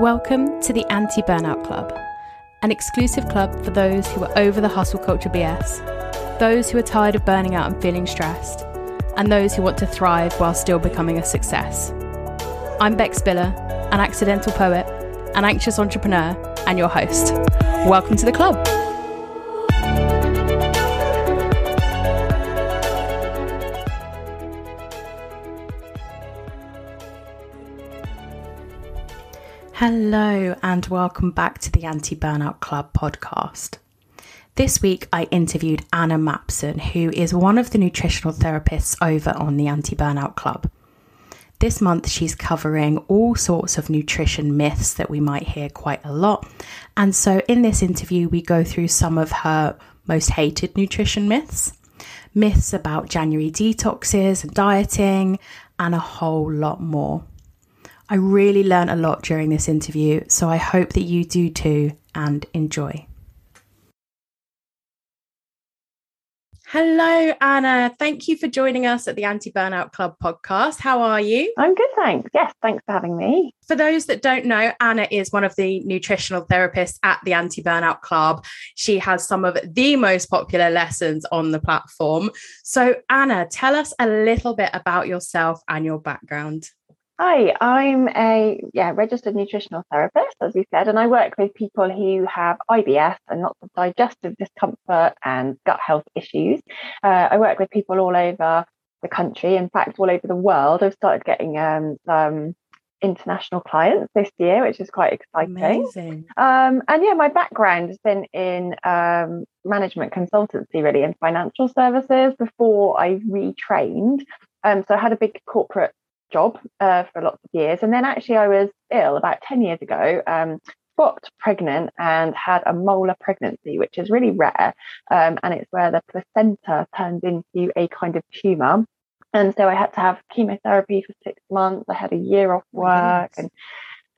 Welcome to the Anti Burnout Club, an exclusive club for those who are over the hustle culture BS, those who are tired of burning out and feeling stressed, and those who want to thrive while still becoming a success. I'm Beck Spiller, an accidental poet, an anxious entrepreneur, and your host. Welcome to the club. Hello, and welcome back to the Anti Burnout Club podcast. This week, I interviewed Anna Mapson, who is one of the nutritional therapists over on the Anti Burnout Club. This month, she's covering all sorts of nutrition myths that we might hear quite a lot. And so, in this interview, we go through some of her most hated nutrition myths, myths about January detoxes and dieting, and a whole lot more. I really learned a lot during this interview, so I hope that you do too and enjoy. Hello, Anna. Thank you for joining us at the Anti Burnout Club podcast. How are you? I'm good, thanks. Yes, thanks for having me. For those that don't know, Anna is one of the nutritional therapists at the Anti Burnout Club. She has some of the most popular lessons on the platform. So, Anna, tell us a little bit about yourself and your background. Hi, I'm a yeah registered nutritional therapist, as we said, and I work with people who have IBS and lots of digestive discomfort and gut health issues. Uh, I work with people all over the country, in fact, all over the world. I've started getting um, some international clients this year, which is quite exciting. Amazing. Um, and yeah, my background has been in um, management consultancy, really, and financial services before I retrained. Um, so I had a big corporate job uh, for lots of years. And then actually, I was ill about 10 years ago, um, got pregnant and had a molar pregnancy, which is really rare. Um, and it's where the placenta turns into a kind of tumor. And so I had to have chemotherapy for six months. I had a year off work. And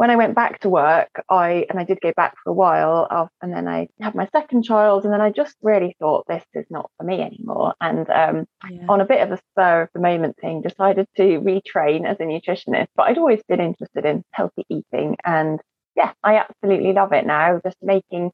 when I went back to work, I and I did go back for a while, and then I had my second child, and then I just really thought this is not for me anymore. And um, yeah. on a bit of a spur of the moment thing, decided to retrain as a nutritionist. But I'd always been interested in healthy eating, and yeah, I absolutely love it now. Just making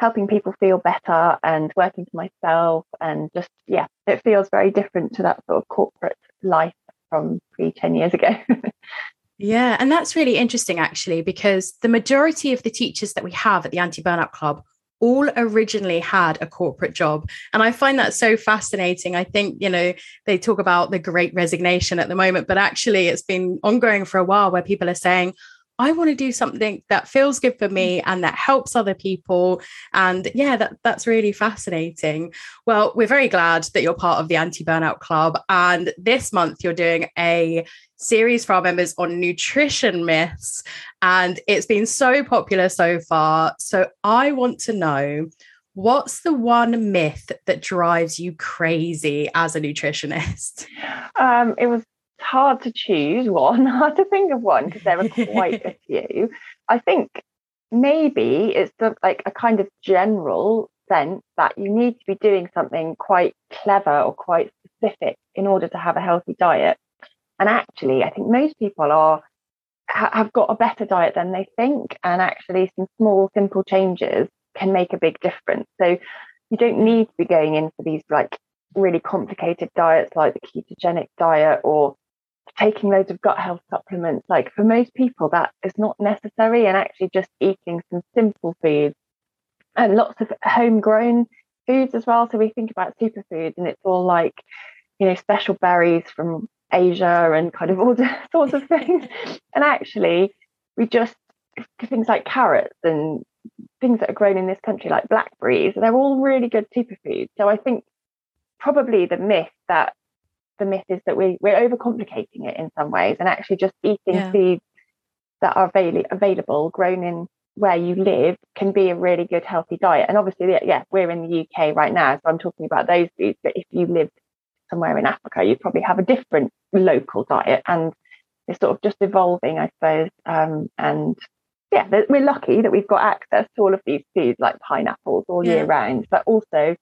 helping people feel better and working for myself and just yeah it feels very different to that sort of corporate life from pre 10 years ago Yeah, and that's really interesting actually, because the majority of the teachers that we have at the Anti Burnout Club all originally had a corporate job. And I find that so fascinating. I think, you know, they talk about the great resignation at the moment, but actually it's been ongoing for a while where people are saying, I want to do something that feels good for me and that helps other people. And yeah, that, that's really fascinating. Well, we're very glad that you're part of the Anti Burnout Club. And this month, you're doing a series for our members on nutrition myths. And it's been so popular so far. So I want to know what's the one myth that drives you crazy as a nutritionist? Um, it was hard to choose one, hard to think of one because there are quite a few. I think maybe it's the, like a kind of general sense that you need to be doing something quite clever or quite specific in order to have a healthy diet. And actually, I think most people are have got a better diet than they think, and actually, some small, simple changes can make a big difference. So you don't need to be going in for these like really complicated diets like the ketogenic diet or taking loads of gut health supplements. Like for most people, that is not necessary, and actually just eating some simple foods and lots of homegrown foods as well. So we think about superfoods, and it's all like you know special berries from Asia and kind of all sorts of things. and actually, we just things like carrots and things that are grown in this country, like blackberries, they're all really good superfoods. So I think probably the myth that the myth is that we we're overcomplicating it in some ways, and actually just eating yeah. foods that are avail- available, grown in where you live, can be a really good healthy diet. And obviously, yeah, we're in the UK right now, so I'm talking about those foods. But if you lived somewhere in Africa, you'd probably have a different local diet, and it's sort of just evolving, I suppose. Um, and yeah, we're lucky that we've got access to all of these foods like pineapples all yeah. year round, but also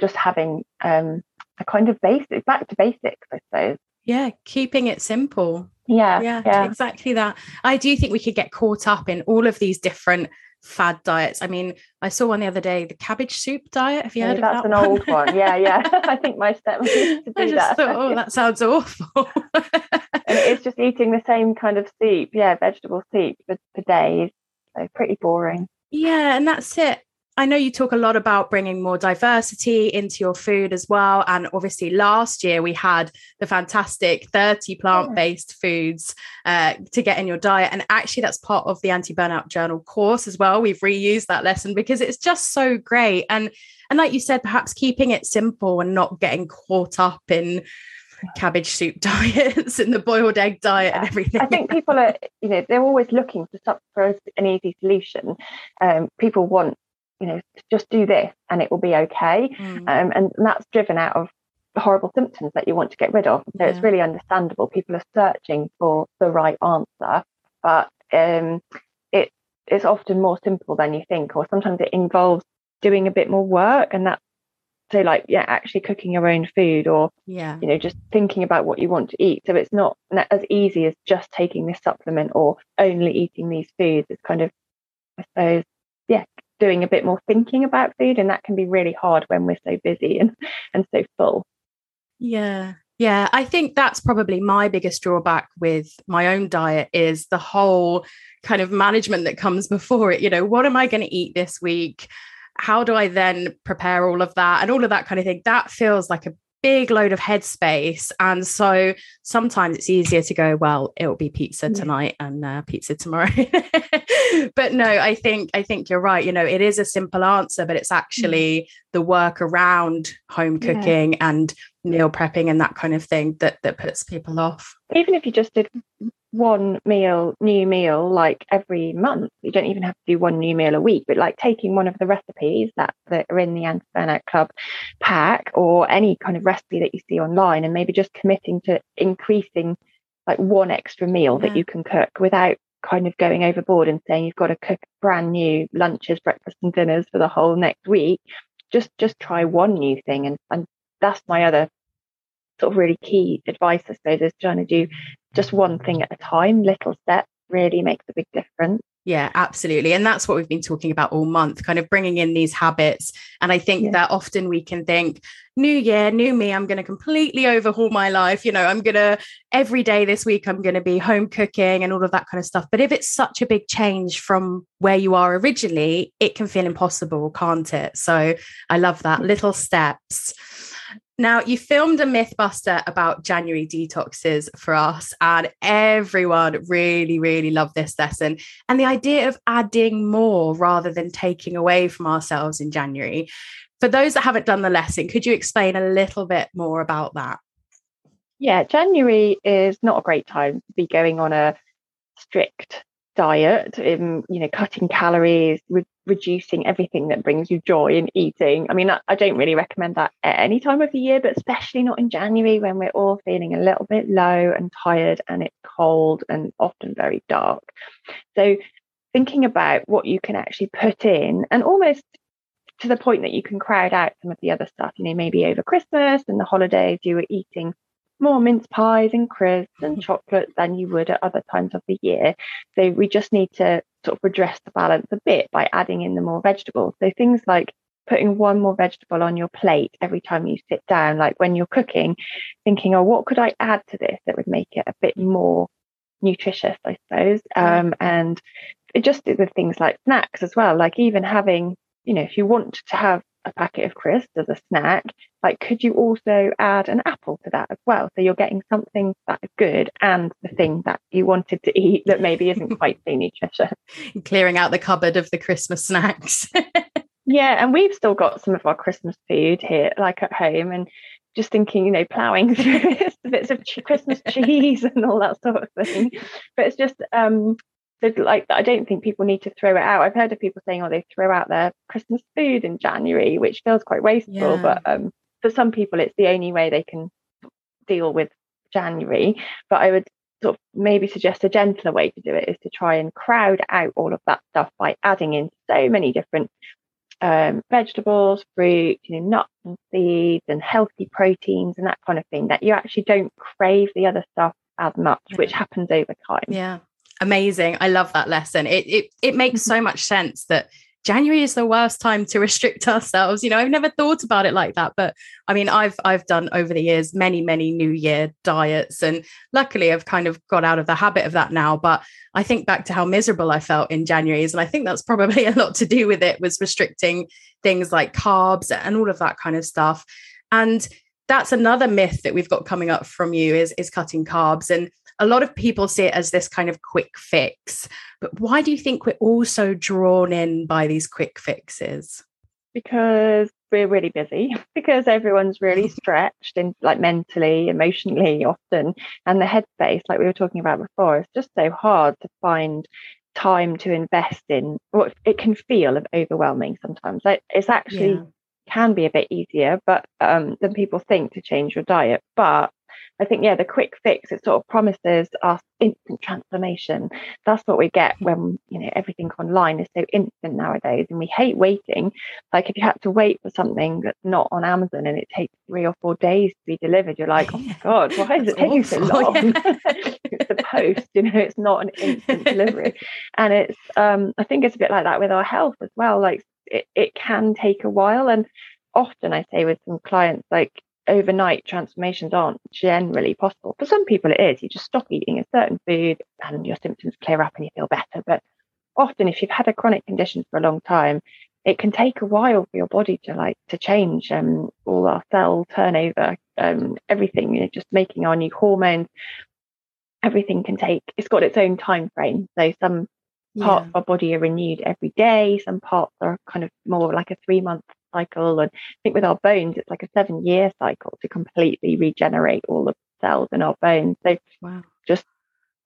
just having um, a kind of basic back to basics, I suppose. Yeah, keeping it simple. Yeah, yeah, yeah, exactly that. I do think we could get caught up in all of these different fad diets. I mean, I saw one the other day, the cabbage soup diet. Have you oh, heard that's of that? That's an old one. Yeah, yeah. I think my used to do I just that. thought, oh, that sounds awful. and it's just eating the same kind of soup, yeah, vegetable soup for, for days. So pretty boring. Yeah, and that's it. I know you talk a lot about bringing more diversity into your food as well. And obviously, last year we had the fantastic 30 plant based foods uh, to get in your diet. And actually, that's part of the anti burnout journal course as well. We've reused that lesson because it's just so great. And and like you said, perhaps keeping it simple and not getting caught up in cabbage soup diets and the boiled egg diet yeah. and everything. I think people are, you know, they're always looking for, for an easy solution. Um, people want you know, just do this and it will be okay. Mm. Um, and, and, that's driven out of horrible symptoms that you want to get rid of. So yeah. it's really understandable. People are searching for the right answer, but um, it it's often more simple than you think, or sometimes it involves doing a bit more work, and that's so like yeah, actually cooking your own food, or yeah, you know, just thinking about what you want to eat. So it's not as easy as just taking this supplement or only eating these foods. It's kind of I suppose yeah doing a bit more thinking about food and that can be really hard when we're so busy and and so full. Yeah. Yeah i think that's probably my biggest drawback with my own diet is the whole kind of management that comes before it. You know what am i going to eat this week? How do I then prepare all of that and all of that kind of thing? That feels like a big load of headspace. And so sometimes it's easier to go, well, it'll be pizza tonight and uh, pizza tomorrow. but no, I think I think you're right. You know, it is a simple answer, but it's actually mm. the work around home cooking yeah. and meal prepping and that kind of thing that that puts people off. Even if you just did one meal, new meal, like every month. You don't even have to do one new meal a week, but like taking one of the recipes that, that are in the Anti Burnout Club pack or any kind of recipe that you see online and maybe just committing to increasing like one extra meal yeah. that mm. you can cook without kind of going overboard and saying you've got to cook brand new lunches, breakfast and dinners for the whole next week. Just just try one new thing and, and that's my other sort of really key advice, I suppose, is trying to do just one thing at a time, little steps really makes a big difference. Yeah, absolutely. And that's what we've been talking about all month, kind of bringing in these habits. And I think yeah. that often we can think, new year, new me, I'm going to completely overhaul my life. You know, I'm going to, every day this week, I'm going to be home cooking and all of that kind of stuff. But if it's such a big change from where you are originally, it can feel impossible, can't it? So I love that. Little steps. Now, you filmed a Mythbuster about January detoxes for us, and everyone really, really loved this lesson. And the idea of adding more rather than taking away from ourselves in January. For those that haven't done the lesson, could you explain a little bit more about that? Yeah, January is not a great time to be going on a strict diet, in, you know, cutting calories, re- reducing everything that brings you joy in eating. I mean, I, don't really recommend that at any time of the year, but especially not in January when we're all feeling a little bit low and tired and it's cold and often very dark. So, thinking about what you can actually put in and almost to the point that you can crowd out some of the other stuff, you know, maybe over Christmas and the holidays, you were eating more mince pies and crisps and chocolate than you would at other times of the year. So we just need to sort of redress the balance a bit by adding in the more vegetables. So things like putting one more vegetable on your plate every time you sit down, like when you're cooking, thinking, oh, what could I add to this that would make it a bit more nutritious, I suppose. Um, and it just with things like snacks as well, like even having, you know, if you want to have a packet of crisps as a snack, like could you also add an apple to that as well? So you're getting something that is good and the thing that you wanted to eat that maybe isn't quite so nutritious. Clearing out the cupboard of the Christmas snacks. yeah, and we've still got some of our Christmas food here, like at home, and just thinking, you know, ploughing through bits of Christmas cheese and all that sort of thing. But it's just um, like I don't think people need to throw it out. I've heard of people saying, "Oh, they throw out their Christmas food in January," which feels quite wasteful. Yeah. But um, for some people, it's the only way they can deal with January. But I would sort of maybe suggest a gentler way to do it is to try and crowd out all of that stuff by adding in so many different um, vegetables, fruit, you know, nuts and seeds, and healthy proteins and that kind of thing that you actually don't crave the other stuff as much, yeah. which happens over time. Yeah. Amazing. I love that lesson. It it it makes so mm-hmm. much sense that January is the worst time to restrict ourselves. You know, I've never thought about it like that, but I mean, I've I've done over the years many many New Year diets, and luckily I've kind of got out of the habit of that now. But I think back to how miserable I felt in January's, and I think that's probably a lot to do with it was restricting things like carbs and all of that kind of stuff. And that's another myth that we've got coming up from you is is cutting carbs and a lot of people see it as this kind of quick fix. But why do you think we're all so drawn in by these quick fixes? Because we're really busy, because everyone's really stretched and like mentally, emotionally often. And the headspace, like we were talking about before, is just so hard to find time to invest in what it can feel of overwhelming sometimes. Like it's actually yeah. can be a bit easier, but um, than people think to change your diet. But I think, yeah, the quick fix, it sort of promises us instant transformation. That's what we get when, you know, everything online is so instant nowadays and we hate waiting. Like if you had to wait for something that's not on Amazon and it takes three or four days to be delivered, you're like, oh my God, why is it taking so long? it's the post, you know, it's not an instant delivery. And it's, um, I think it's a bit like that with our health as well. Like it, it can take a while. And often I say with some clients, like overnight transformations aren't generally possible. For some people, it is. You just stop eating a certain food and your symptoms clear up and you feel better. But often, if you've had a chronic condition for a long time, it can take a while for your body to like to change um, all our cell turnover, um, everything. You know, just making our new hormones. Everything can take. It's got its own time frame. So some parts yeah. of our body are renewed every day. Some parts are kind of more like a three month cycle. And I think with our bones, it's like a seven year cycle to completely regenerate all the cells in our bones. So wow. just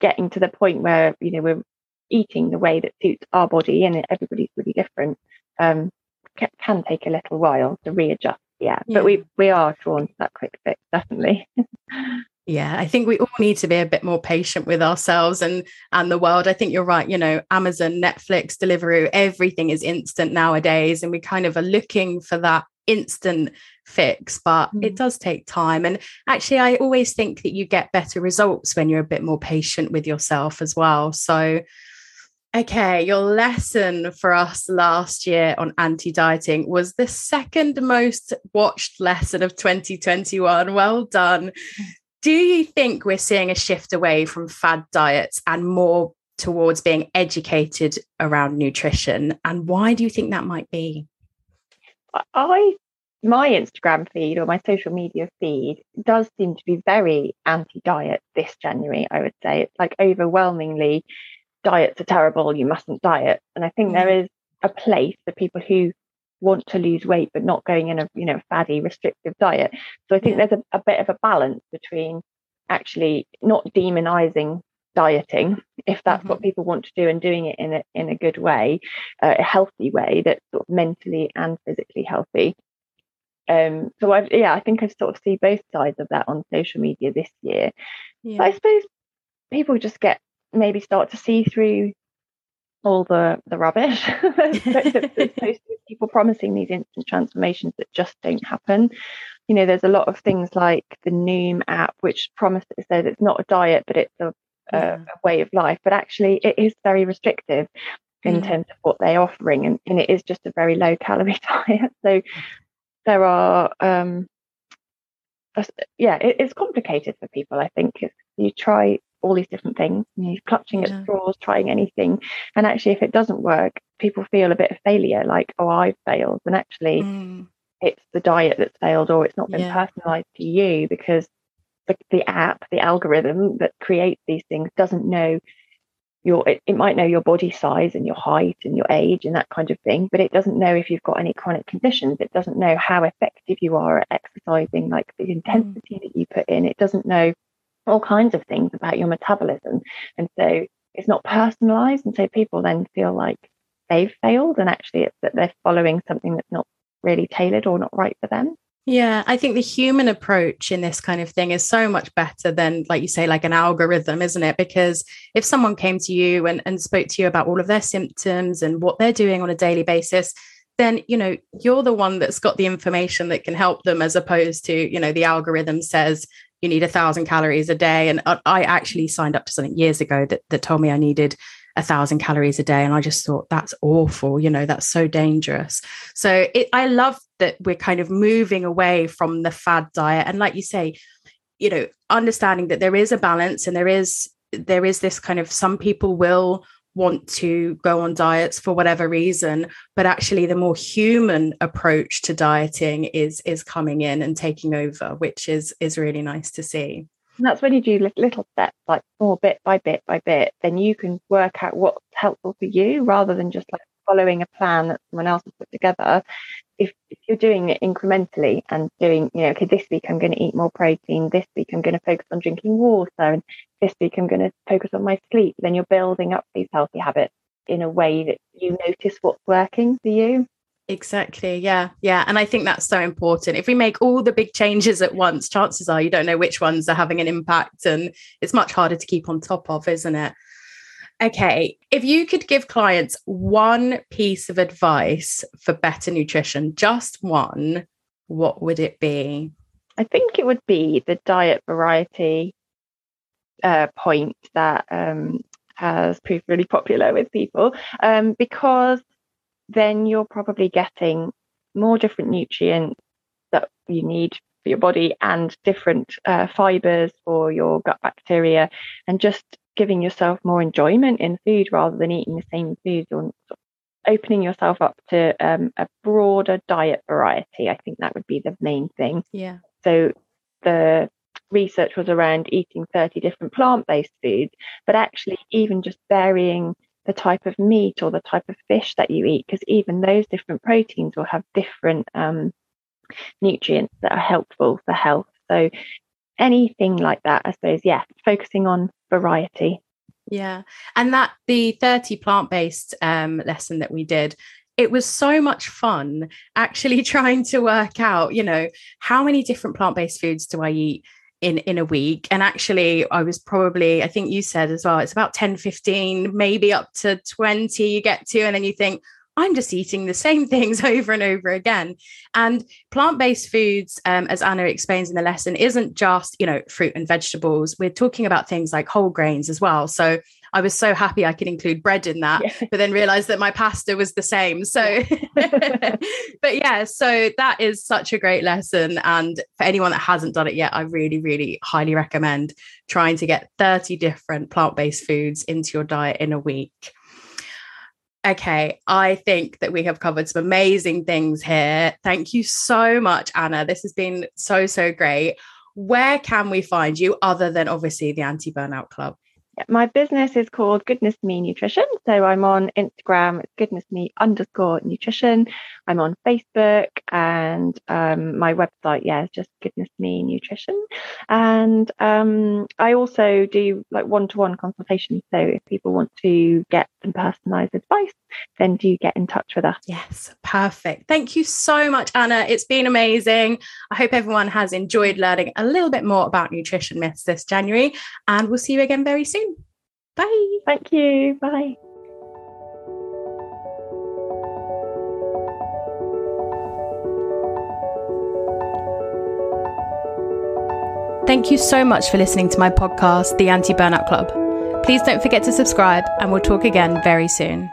getting to the point where, you know, we're eating the way that suits our body and everybody's really different um, can, can take a little while to readjust. Yeah, yeah, but we we are drawn to that quick fix, definitely. yeah i think we all need to be a bit more patient with ourselves and and the world i think you're right you know amazon netflix deliveroo everything is instant nowadays and we kind of are looking for that instant fix but mm. it does take time and actually i always think that you get better results when you're a bit more patient with yourself as well so Okay, your lesson for us last year on anti dieting was the second most watched lesson of 2021. Well done. Do you think we're seeing a shift away from fad diets and more towards being educated around nutrition? And why do you think that might be? I my Instagram feed or my social media feed does seem to be very anti-diet this January, I would say. It's like overwhelmingly diets are terrible, you mustn't diet. And I think mm. there is a place for people who want to lose weight but not going in a you know faddy restrictive diet so i think yeah. there's a, a, bit of a balance between actually not demonizing dieting if that's mm-hmm. what people want to do and doing it in a in a good way uh, a healthy way that's sort of mentally and physically healthy um so i yeah i think i sort of see both sides of that on social media this year yeah. i suppose people just get maybe start to see through all the the rubbish people promising these instant transformations that just don't happen you know there's a lot of things like the noom app which promises that it's not a diet but it's a, yeah. a, way of life but actually it is very restrictive in mm. terms of what they're offering and, and it is just a very low calorie diet so there are um yeah it, it's complicated for people i think if you try all these different things, you know, clutching yeah. at straws, trying anything. And actually, if it doesn't work, people feel a bit of failure, like, oh, I've failed. And actually, mm. it's the diet that's failed, or it's not been yeah. personalized to you because the, the app, the algorithm that creates these things doesn't know your it, it, might know your body size and your height and your age and that kind of thing but it doesn't know if you've got any chronic conditions it doesn't know how effective you are at exercising like the mm. intensity mm. that you put in it doesn't know all kinds of things about your metabolism. And so it's not personalized. And so people then feel like they've failed and actually it's that they're following something that's not really tailored or not right for them. Yeah, I think the human approach in this kind of thing is so much better than, like you say, like an algorithm, isn't it? Because if someone came to you and, and spoke to you about all of their symptoms and what they're doing on a daily basis, then you know you're the one that's got the information that can help them as opposed to you know the algorithm says you need a thousand calories a day. And I actually signed up to something years ago that, that told me I needed a thousand calories a day. And I just thought that's awful. You know, that's so dangerous. So it, I love that we're kind of moving away from the fad diet. And like you say, you know, understanding that there is a balance and there is there is this kind of some people will want to go on diets for whatever reason but actually the more human approach to dieting is is coming in and taking over which is is really nice to see. And that's when you do little steps like more bit by bit by bit then you can work out what's helpful for you rather than just like following a plan that someone else has put together if, if, you're doing it incrementally and doing, you know, okay, this week I'm going to eat more protein, this week I'm going to focus on drinking water, and this week I'm going to focus on my sleep, then you're building up these healthy habits in a way that you notice what's working for you. Exactly. Yeah. Yeah. And I think that's so important. If we make all the big changes at once, chances are you don't know which ones are having an impact. And it's much harder to keep on top of, isn't it? Okay, if you could give clients one piece of advice for better nutrition, just one, what would it be? I think it would be the diet variety uh, point that um, has proved really popular with people um, because then you're probably getting more different nutrients that you need for your body and different uh, fibers for your gut bacteria and just giving yourself more enjoyment in food rather than eating the same foods or opening yourself up to um, a broader diet variety. I think that would be the main thing. Yeah. So the research was around eating 30 different plant based foods, but actually, even just varying the type of meat or the type of fish that you eat, because even those different proteins will have different um, nutrients that are helpful for health. So anything like that, I suppose, yeah, focusing on variety. Yeah. And that the 30 plant based um, lesson that we did, it was so much fun actually trying to work out, you know, how many different plant based foods do I eat? in in a week and actually i was probably i think you said as well it's about 10 15 maybe up to 20 you get to and then you think I'm just eating the same things over and over again. And plant based foods, um, as Anna explains in the lesson, isn't just, you know, fruit and vegetables. We're talking about things like whole grains as well. So I was so happy I could include bread in that, yeah. but then realized that my pasta was the same. So, but yeah, so that is such a great lesson. And for anyone that hasn't done it yet, I really, really highly recommend trying to get 30 different plant based foods into your diet in a week okay, I think that we have covered some amazing things here. Thank you so much, Anna. This has been so, so great. Where can we find you other than obviously the Anti Burnout Club? My business is called Goodness Me Nutrition. So I'm on Instagram, it's goodness me underscore nutrition. I'm on Facebook and um, my website, yeah, is just Goodness Me Nutrition. And um, I also do like one to one consultations. So if people want to get some personalized advice, then do get in touch with us. Yes, perfect. Thank you so much, Anna. It's been amazing. I hope everyone has enjoyed learning a little bit more about nutrition myths this January, and we'll see you again very soon. Bye. Thank you. Bye. Thank you so much for listening to my podcast, The Anti Burnout Club. Please don't forget to subscribe, and we'll talk again very soon.